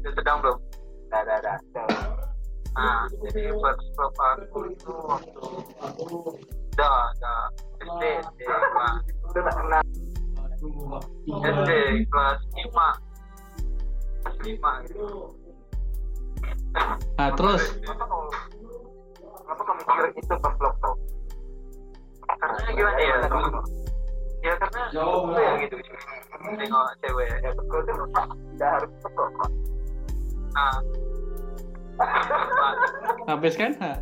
udah sedang belum? Dah dah dah dah. nah jadi first love aku itu waktu dah dah SD SD kelas udah tak kenal. SD kelas lima. Kelas lima gitu. Nah, terus? kenapa kau mikir itu pas vlog tau karena gimana ya ya karena itu ya gitu tengok cewek ya. Betul itu udah harus betul kok nah habis kan? Ha.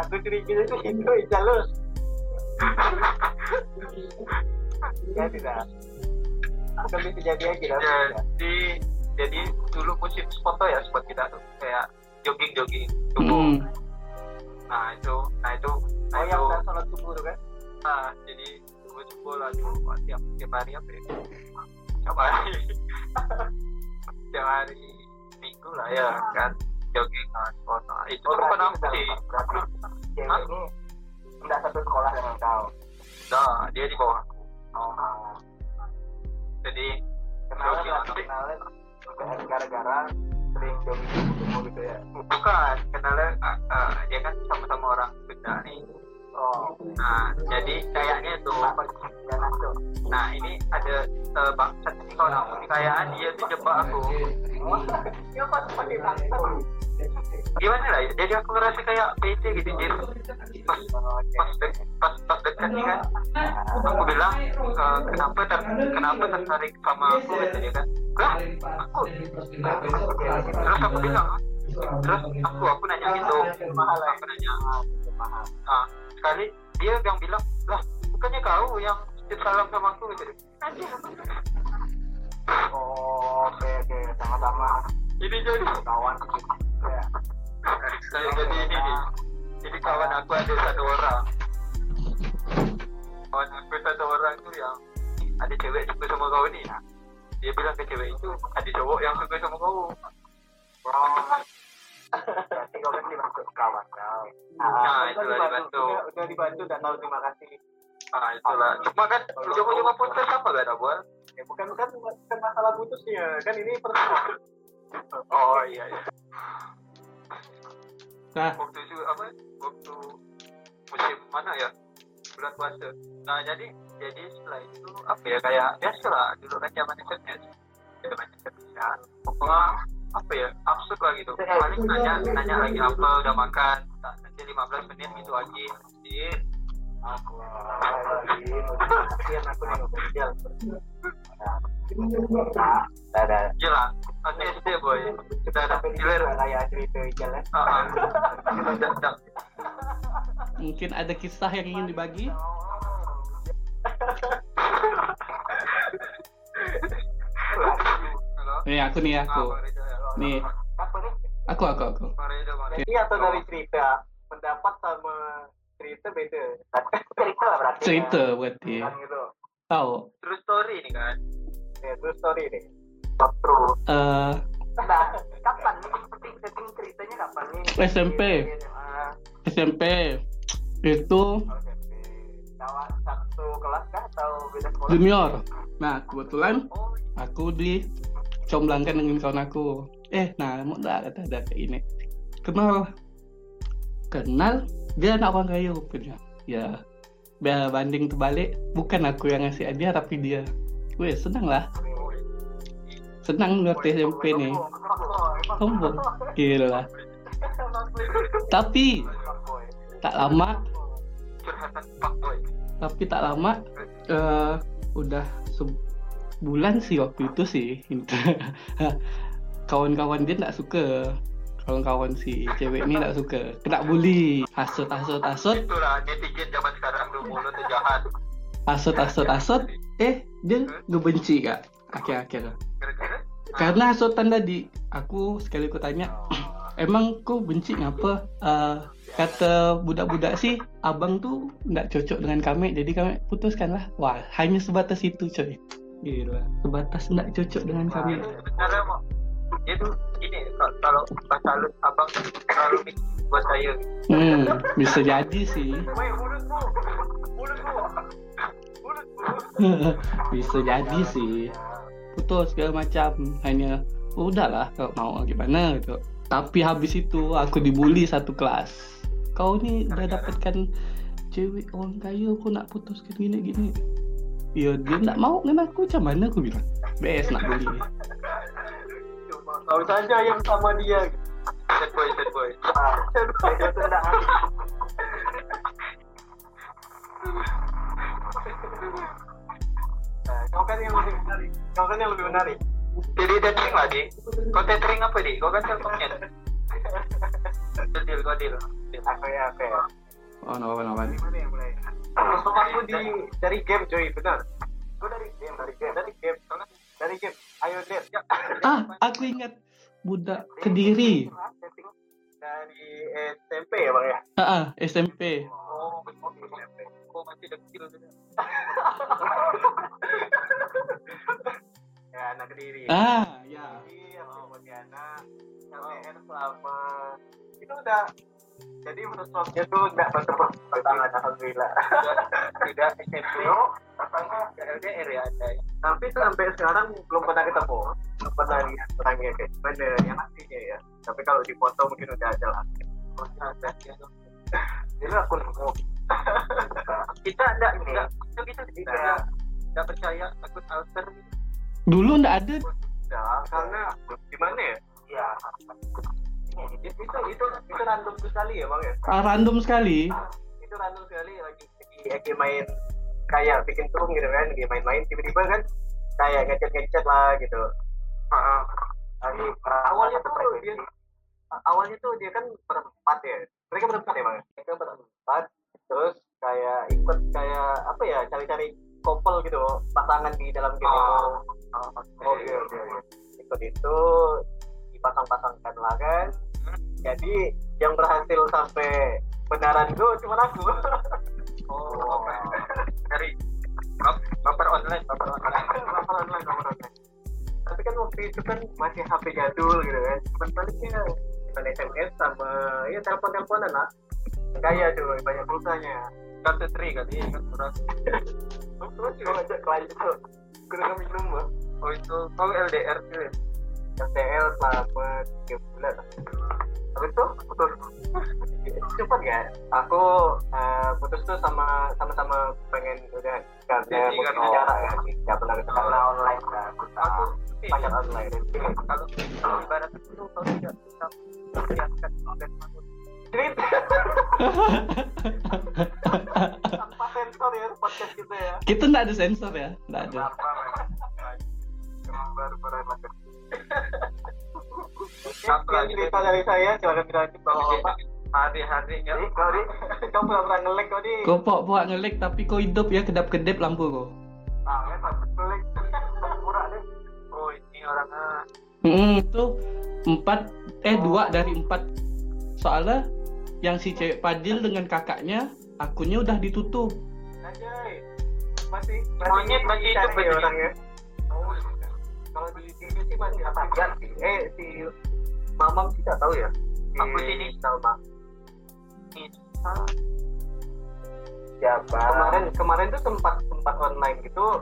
aku curiga itu itu jalus ya tidak. Akan bisa jadi aja dah jadi jadi dulu musim foto ya spot kita tuh. Kayak jogging jogging subuh Hmm. nah itu nah itu nah oh itu. yang udah sholat subuh tuh kan? Nah jadi subuh subuh lah tuh tiap tiap hari apa ya? Tiap hari. Tiap hari minggu lah ya kan. Jogging kan spot nah, itu oh bukan berarti aku sih berarti cewek ini tidak satu sekolah dengan kau. Nah dia di bawah. Aku oh. Jadi kenalan jogging lah tapi kenalan gara-gara sering jogging subuh gitu ya? Bukan kenalnya uh, uh, dia kan sama-sama orang Sunda nih oh nah jadi kayaknya tuh nah ini ada uh, bangsat ini kawan aku kayaknya dia tuh jebak aku. Ya gimana lah ya? jadi aku ngerasa kayak PT gitu jadi pas pas dek- pas pas dekat nih kan. Aku bilang "Eh, kenapa ter, kenapa tertarik sama aku kata dia kan. Lah aku terus aku bilang terus aku aku nanya gitu. Aku nanya ah sekali dia yang bilang lah bukannya kau yang titip salam sama aku? Gitu. Oh oke oke. Sama-sama. Ini jadi kawan. Ya. Saya jadi ini nih jadi kawan aku ada satu orang. Kawan aku satu orang tuh yang ada cewek suka sama kau nih dia bilang ke cewek itu ada cowok yang suka sama kau. Oh. Berarti kau kan kawan kau. Nah, udah itulah dibantu. Udah, udah dibantu dan tahu terima kasih. ah itulah. Cuma kan ujung-ujungnya putus apa gak ada buat Ya bukan bukan bukan masalah putusnya, kan ini personal. oh iya iya. Nah, waktu itu apa? Waktu musim mana ya? Bulan puasa. Nah jadi jadi setelah itu apa ya kayak biasa lah dulu kan zaman internet. Zaman internet ya pokoknya apa ya absurd lah gitu paling nanya nanya lagi apa udah makan tak, nanti 15 menit gitu aja. Aku lagi, aku Nah, ada masih SD boy ada killer kayak cerita ya. Ah, ah. Mungkin ada kisah yang ingin dibagi? Nih aku nih Ah, aku. Ya. Nih. Apa nih? Aku aku aku. Jadi atau dari cerita pendapat sama cerita beda. Cerita lah berarti. Cerita berarti. Kan gitu. Tahu. True story ini kan Ya, true story nih. True. Eh Nah, kapan nih setting setting ceritanya kapan nih? SMP. SMA. SMP itu Oh, SMP. Kawan satu kelas kah atau beda sekolah? junior. Nah kebetulan Oh, aku di comblangkan dengan kawan aku. Eh, nah, mau dah kata ada kayak ini. Kenal, kenal dia anak orang kaya rupanya. Ya, biar banding terbalik, bukan aku yang ngasih hadiah tapi dia. Weh, senang lah. Senang ngerti SMP nih. Sombong. Gila. Tapi tak lama, tapi tak lama eh udah sebulan sih waktu itu sih kawan-kawan dia nggak suka. Kawan-kawan si cewek ini nggak suka. Kena bully. Hasut hasut hasut. Itulah netizen zaman sekarang. Tuh mulutnya jahat. Hasut hasut hasut. Eh dia ngebenci kak. Akhir-akhir karena hasutan tadi aku sekali aku tanya emang kau benci ngapa? Eh, kata budak-budak sih abang tuh nggak cocok dengan kami jadi kami putuskan lah wah hanya sebatas itu coy. Gila sebatas nggak cocok dengan kami. Sebenarnya mau itu ini kalau- pas salut abang terlalu mix buat saya. Hmm bisa jadi sih. Woi, mulutmu. Mulutmu. Mulutmu. bisa jadi sih. Putus segala macam. Hanya udahlah kalau mau gimana gitu. Tapi habis itu aku dibully satu kelas. Kau nih udah dapatkan cewek orang kaya aku nak putuskan gini gini ya dia nggak mau dengan aku macam mana aku bilang? Bes nak bully Kau saja yang sama dia. sad boy sad boy tuh enggak Nah, kau kan yang lebih menarik. Kau kan yang lebih menarik. jadi tethering lah di kau tethering apa di kau kan telkomnya deal kau deal. Aku ya, aku ya. oh no no no mana yang mulai? Terus aku di dari game coy, benar. Gue dari game, dari game, dari game, dari game. Ayo Dad. Ya. ah aku ingat budak kediri Dari SMP ya bang ya? ah ah, SMP oh SMP kau masih kecil Ya anak kediri. ah ya Jadi sama Pontianak, LDR selama itu udah jadi menurut swapnya tuh nggak bertepuk tangan alhamdulillah. tidak SMP No, katanya LDR ya ada ya tapi sampai sekarang belum pernah ketemu. Belum pernah lihat orangnya kayak mana yang aslinya ya. Tapi kalau di foto mungkin udah ada lah. Oh, ada ya. Itu aku nemu kita enggak enggak kita kita Tidak. tidak enggak percaya takut alter. Dulu ndak ada. Karena di mana ya? Ya itu itu itu itu random sekali ya bang ya? Ah, random sekali. Itu random sekali lagi lagi, lagi main kayak bikin turun gitu kan lagi main-main tiba-tiba kan kayak ngechat-ngechat lah gitu. Ah, lagi awalnya tuh dia awalnya tuh dia kan berempat ya? Mereka berempat ya bang? Mereka berempat. Terus kayak ikut kayak apa ya cari-cari couple gitu pasangan di dalam game itu. Oh, oh iya iya iya. ikut itu dipasang-pasangkan lah kan? Jadi yang berhasil sampai benaran itu cuma aku. Oh oke. dari baper online baper online. Nomor online, nomor online. tapi kan waktu itu kan masih HP jadul gitu kan? Cuman baliknya cuma SMS sama ya telepon-teleponan lah. Kaya tuh banyak pulsanya kartu tri kali kan kurang. Terus juga ngajak klien tuh kurang minum mah oh itu kau LDR tuh LTL selama tiga bulan. Habis itu putus. Cepat ya aku eh, putus tuh sama sama-sama pengen udah karena mungkin kan- jarak ya nggak pernah ketemu karena online kan. Aku pacar online. kalau ibarat itu kau tidak bisa memperlihatkan konten cerita tanpa sensor ya podcast kita ya. Kita ndak ada sensor ya ndak ada. Apa memang lagi? cerita dari saya silakan dilanjut bapak hari-hari ya Jadi kau pernah ngelek kau di. Kau pok pok ngelek tapi kau hidup ya kedap kedip lampu kau ah kan tapi ngelek murah deh oh ini orangnya. Hmm, itu empat eh dua dari empat. Soalnya yang si cewek Padil dengan kakaknya akunnya udah ditutup. Anjay. Masih Monyet masih hidup cari berarti. orangnya. Oh, kalau di sini sih masih apa ya? Eh si Mamam sih tak tahu ya. Si Aku sini. Salma. Ah, Siapa? Kemarin kemarin tuh sempat sempat online gitu.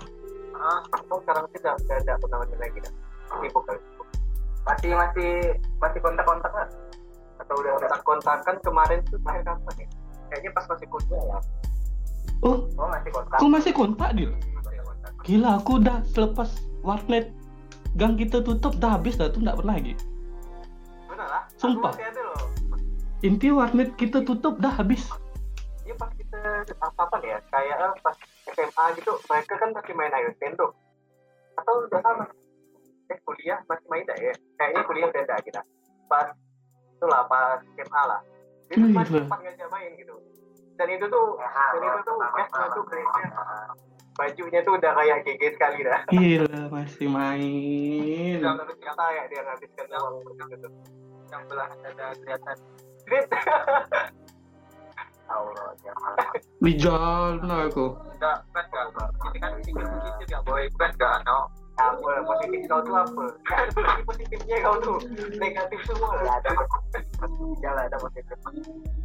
ah, Oh sekarang tidak tidak ada pernah online lagi dah. Sibuk kali. Masih masih masih kontak-kontak kan? Atau udah kontak kontakan kemarin tuh terakhir kapan ya? Kayaknya pas masih kuliah ya. oh Oh masih kontak. kau masih kontak kontak. gila aku udah selepas warnet gang kita tutup dah habis dah tuh nggak pernah lagi. Sumpah. Masih inti warnet kita tutup dah habis. Iya pas kita kapan ya kayak eh, pas SMA gitu mereka kan masih main Ayo Nintendo atau udah sama eh kuliah masih main tak ya? Kayaknya kuliah udah ada kita pas itulah pas SMA lah. Itu pas sempat ngajak main gitu. Dan itu tuh dan itu tuh gasnya tuh bajunya tuh udah kayak GG sekali dah. Gila masih main. Nggak kata ya dia ngabiskan uang. tuh yang belah ada kelihatan. Grit. Allah ya bijal benar aku. Enggak kan enggak ini kan tinggal begitu ya boy kan enggak no. Apa positif kau tuh apa? Positif- positifnya kau tuh negatif semua. Nggak ada nggak ada positif.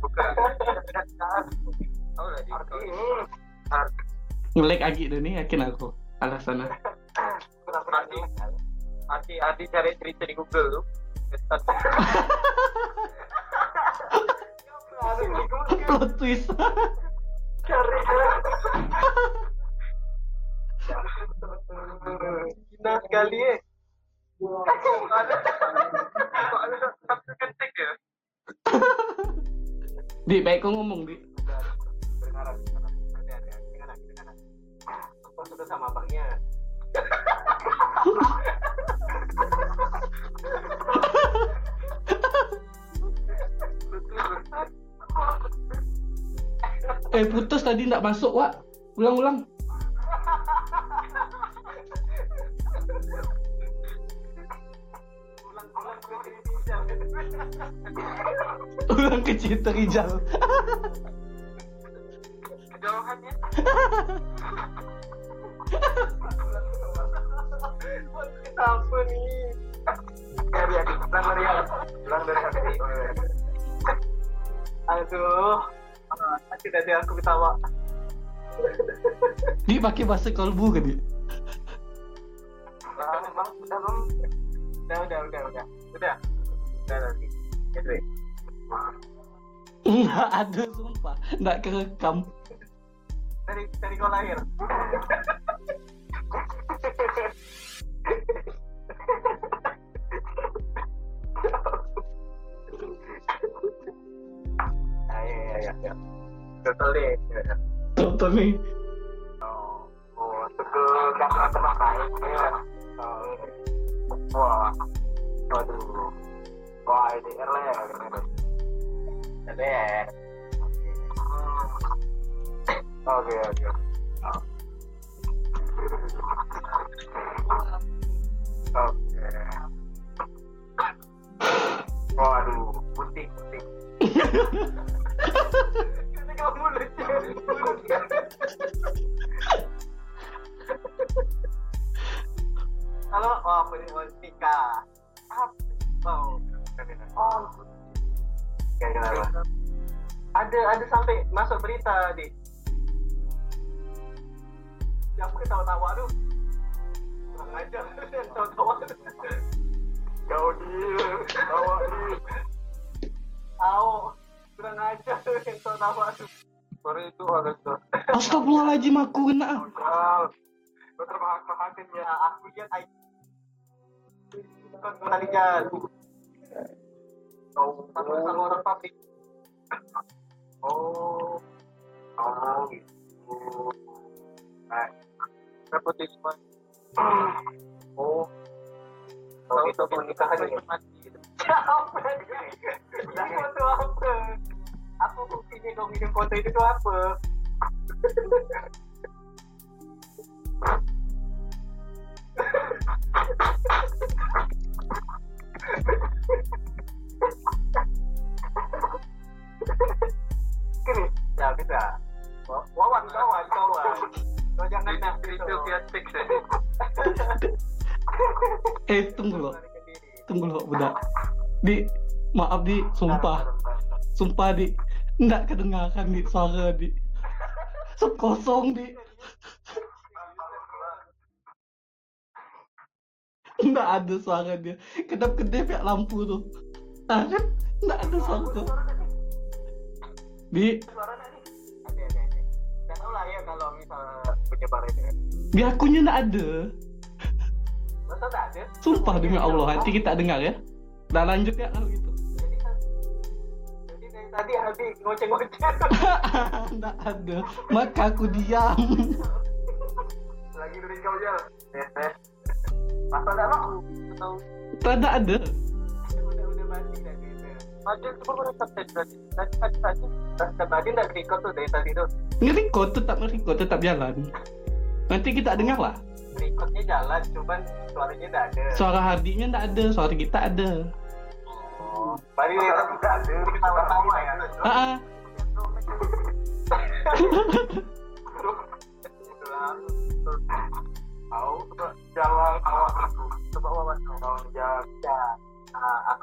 Bukan. Enggak tahu lah ini ngelek deh nih yakin aku. Alasannya. Adi Adi cari cerita di Google tuh. Ketat. Plot twist. cari Nah sekali eh ya. Di, baik kau ngomong, Di. Eh, putus tadi nggak masuk, Wak. Ulang-ulang. Ulang-ulang ke Indonesia Ulang ke cerita Rijal. Kejauhannya. Apa nih? Dari pulang dari aku pulang dari aku Aduh, nanti dari aku ketawa. Di pakai bahasa kalbu kan, Di? Udah, udah. Udah, udah, udah, udah, udah, udah nanti. Anyway, Nggak ada, sumpah. Nggak kerekam. dari dari kau lahir. Ah, iya, iya, iya, iya. Iya, iya. Contoh nih. Oh, oh, ya. Oh, wah, waduh, wah. Oke, oke. Oke. Apa ini? Oh, Tika. Apa? Oh, oh. Kayak kenapa? Ada, ada sampai masuk berita, di. Ya, aku ketawa-tawa tuh. Kurang aja, ketawa-tawa. Kau dia, tawa dia. Tahu, kurang aja, ketawa-tawa tuh. Itu harus Astagfirullahaladzim, aku kena. Wow. Betul bahagia ya. Aku lihat menarikan. Oh, sama sama orang pabrik. Oh. Oh, gitu. Nah, nepotisme. oh. Oh, itu pernikahan ya. Apa? Ini foto apa? Apa buktinya kau ngirim foto itu tuh apa? Wawan, kawan, kawan. Kau jangan nak itu gitu. via teks ya. Eh, tunggu loh. Tunggu loh, budak. Di, maaf di, sumpah. Sumpah di, nggak kedengaran di suara di. Sekosong di. Nggak ada suara dia. Kedap-kedip ya lampu tuh. Ah, kan? Nggak ada suara tuh. Di, Suaranya misal penyebar ini. di akunya nggak ada. Masa nggak ada? Sumpah demi Allah, nanti kita dengar ya. Nah lanjut ya kalau gitu. Jadi kan, jadi dari tadi Abi ngoceh-ngoceh. Nggak ada. Maka aku diam. Lagi dari kau eh. Masa nggak mau? Atau Tidak ada. udah udah mati. Ada cuma baru subjek tadi. Tadi tadi tadi. Nggak record tuh dari tadi tuh. Nge-record tetap nge-record tetap jalan. Nanti kita dengar lah. Recordnya jalan, cuman suaranya nggak ada. Suara Hardinya nggak ada, suara kita ada. Oh, baru dari tadi nggak ada. Ketawa-tawa ya. Ah, ah. Tahu, jawab awak aku. Coba wawan kau jawab.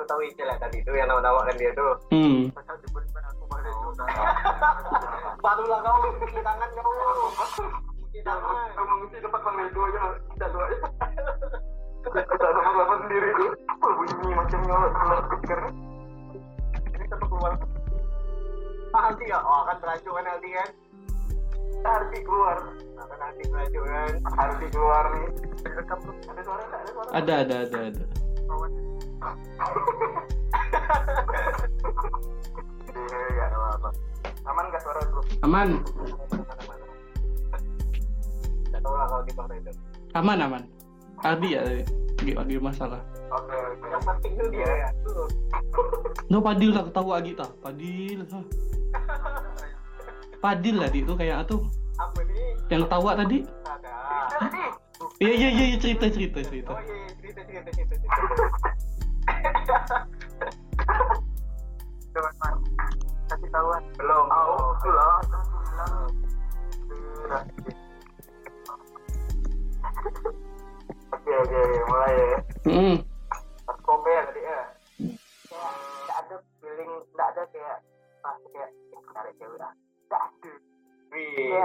Aku tahu ya tadi itu yang nama-nama kan dia tuh. Hmm. Juga. Barulah kau cuci tangan kau. Cuci tangan. Kamu mesti dapat panggil dua ya. Tidak dua. Kita sama sendiri tuh apa bunyi macam nyolot nyolot speaker ini satu keluar ah ya oh kan teraju kan Aldi kan keluar nah kan kan keluar nih rekam tuh ada suara nggak ada suara Ada ada ada ada. Ya, aman nggak suara bro Aman, itu aman aman. Ardi ya tadi. lagi masalah. oke oke yang penting tuh dia ya No Padil lah ketawa lagi tah. Padil. Padil lah itu kayak tuh apa nih yang ketawa tadi. ada Iya iya iya cerita cerita cerita. oh iya cerita cerita cerita cerita kasih tahuan. belum Oh, belum oke oke mulai ya Hmm. pas kopi ya tadi ya nggak ada feeling nggak ada kayak ah kayak cari cewek ah nggak ada Wih,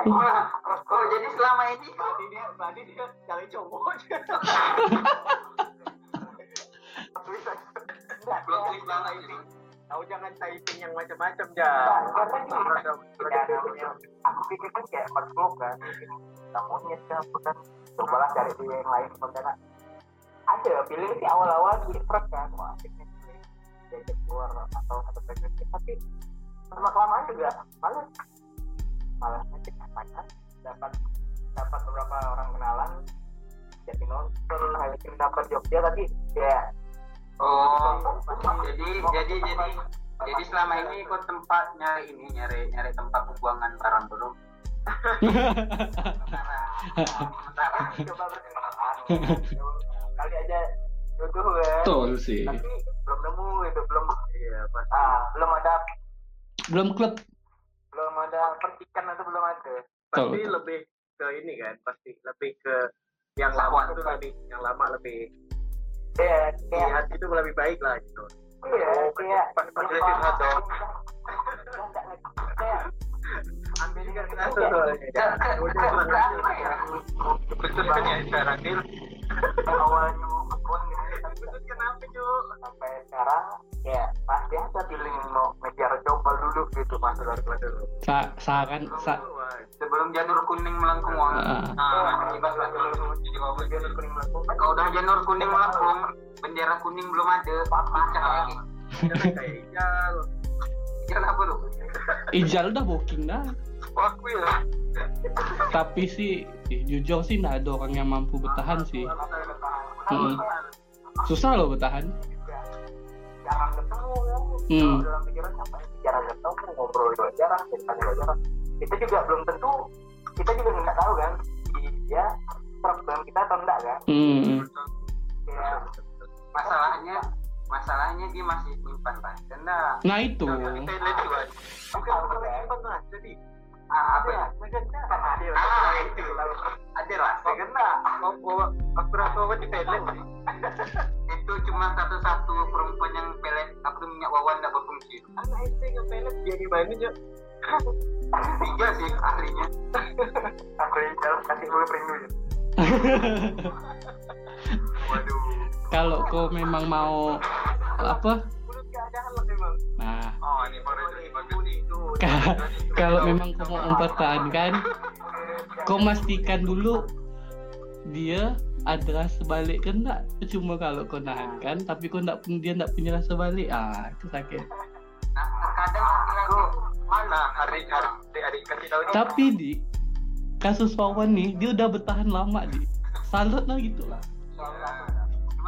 Oh, jadi selama ini tadi dia tadi dia cari cowok. Bisa. Ini. Tahu jangan typing yang macam-macam. Karena ya, aku pikir kan kayak makhluk kan. Kamunya siapa kan? Cobalah cari dia yang lain sementara ada feeling sih awal-awal different kan wah akhirnya feeling diajak keluar atau satu frekuensi tapi lama kelamaan juga malah malah ngecek pacar dapat dapat beberapa orang kenalan jadi nonton akhirnya dapat Jogja tapi ya Oh, jadi jadi jadi jadi selama ini ikut tempat nyari ini nyari nyari tempat pembuangan barang dulu. Sementara coba berkenalan kali aja kan Betul sih. tapi belum nemu itu belum iya pas ah belum ada Belum klub. belum ada percikan atau belum ada pasti betul. lebih ke ini kan pasti lebih ke yang lama itu lebih yang lama lebih ya kayak hati itu lebih baik lah gitu. Iya kayak Pas- pas dia curhat dong. kayak ambil juga kita Ya, Betul kan ya sekarang Dil? awalnya mau ngekon gitu. Kenapa Cuk? sampai sekarang ya pasti ada feeling mau ngejar coba dulu gitu pas dari dulu Sa saran sa Sebelum janur kuning melengkung wong. Ah. Nah, ibas lah dulu jadi wabah janur kuning melengkung. Kalau udah janur kuning melengkung, bendera kuning belum ada, pacak lagi. kayak ijal Kenapa lu? Ijal dah booking dah. Aku ya. Tapi sih eh, jujur sih nggak ada orang yang mampu bertahan sih. Hmm. Susah loh bertahan. jarang ketemu Hmm. Dalam pikiran apa jarang ketemu ngobrol juga jarang cerita juga jarang kita juga belum tentu kita juga nggak tahu kan dia serap dengan kita atau enggak kan Hmm. kayak Masalahnya masalahnya dia masih simpan rasa enggak. Nah itu. Kita lihat juga. bukan bukan simpan lah jadi Ah, apa ada ya? Ah, itu. Ada rasa aku rasa apa di pelet itu cuma satu-satu perempuan yang pelet aku tuh minyak wawan tidak berfungsi. Anak SD ngepelet dia gimana aja tiga sih ahlinya. Aku jalan kasih dulu perindu ya. Waduh. Kalau kau memang mau apa? Nah, oh ini baru itu. Ka- kalau memang kau mau mempertahankan, kau pastikan dulu dia ada rasa balik kan enggak? Cuma kalau kau nahan kan, tapi kau enggak dia enggak punya rasa balik, ah itu sakit. nah terkadang laki-laki mana hari hari adik kasih tahu Tapi di kasus Wawan nih, dia udah bertahan lama di. Salut lah gitu lah.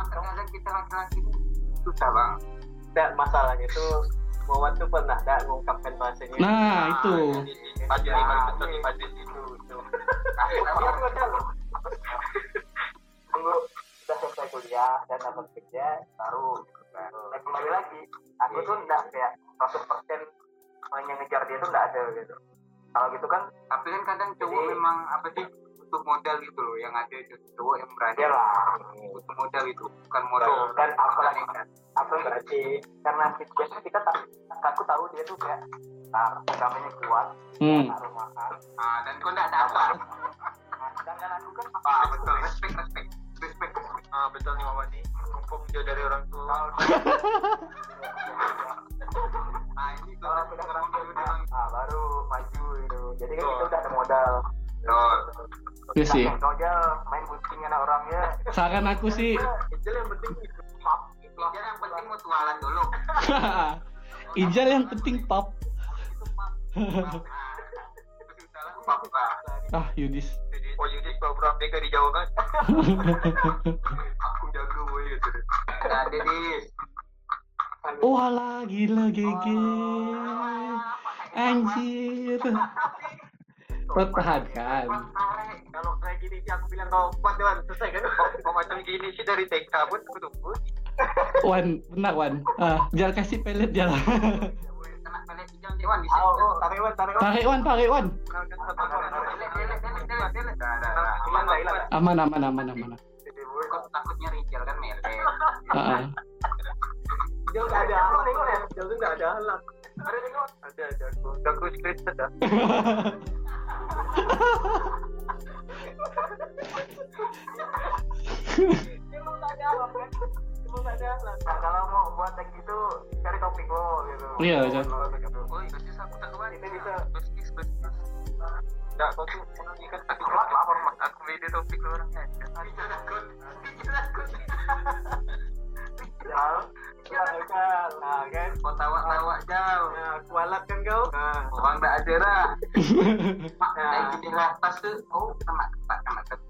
terkadang kita laki-laki susah bang dan masalahnya tuh Wawan tuh pernah mengungkapkan bahasanya Nah itu. itu aku ada tunggu udah selesai kuliah dan dapat kerja baru dan kembali lagi aku tuh enggak kayak 100% orang yang ngejar dia tuh enggak ada gitu. Kalau gitu kan tapi kan kadang cowok Jadi- memang apa sih butuh modal gitu loh yang ada itu. Cowok yang berani lah butuh modal itu bukan modal. Dan apalagi kan apa berarti karena kita biasanya kita tak aku tahu dia tuh kayak nah, agamanya kuat Hmm. tak rumahan. Ah dan kau tidak dapat nah, sedangkan aku kan ah betul. Respect respect. Respect. Respect ah betul nih Wawan nih. Kampung jauh dari orang tua. Nah ini kalau kalau sudah orang orang jauh dari orang ah baru maju itu jadi kan Oh. kita udah ada modal. Tua Iya sih. Aja main gunting anak orang ya. Saran aku sih itu yang penting pap Ijal yang penting mutualan dulu. Ijal yang penting pop. Ah, Yudis. Oh bawa berapa mega di Jawa kan? Aku jago boy gitu. Nah, Dedis. Walah, gila GG. Anjir. Pertahankan. kalau kayak gini sih aku bilang kau kuat Dewan selesai kan kok macam gini sih dari TK pun aku tunggu. Wan, benar Wan. Ah, jangan kasih pelet jalan. Kena pelet hijau Dewan di oh oh tarik Wan tarik Wan tarik Wan, tarik Wan. hilang lah hilang lah Aman, aman, aman, aman. Kok takutnya Rijal kan mele. Ada ya ada halang ada tengok Ada ada aku. Udah aku screenshot dah. Bisnis, bisnis. Enggak, kau tuh kan aku aku aku beda topik lu orangnya. Takut. Takut. Ya, kan, nah kan, Kau tawa-tawa jauh. nah kualat kan kau, nah, Orang tak ada. Mak, Nah. di atas oh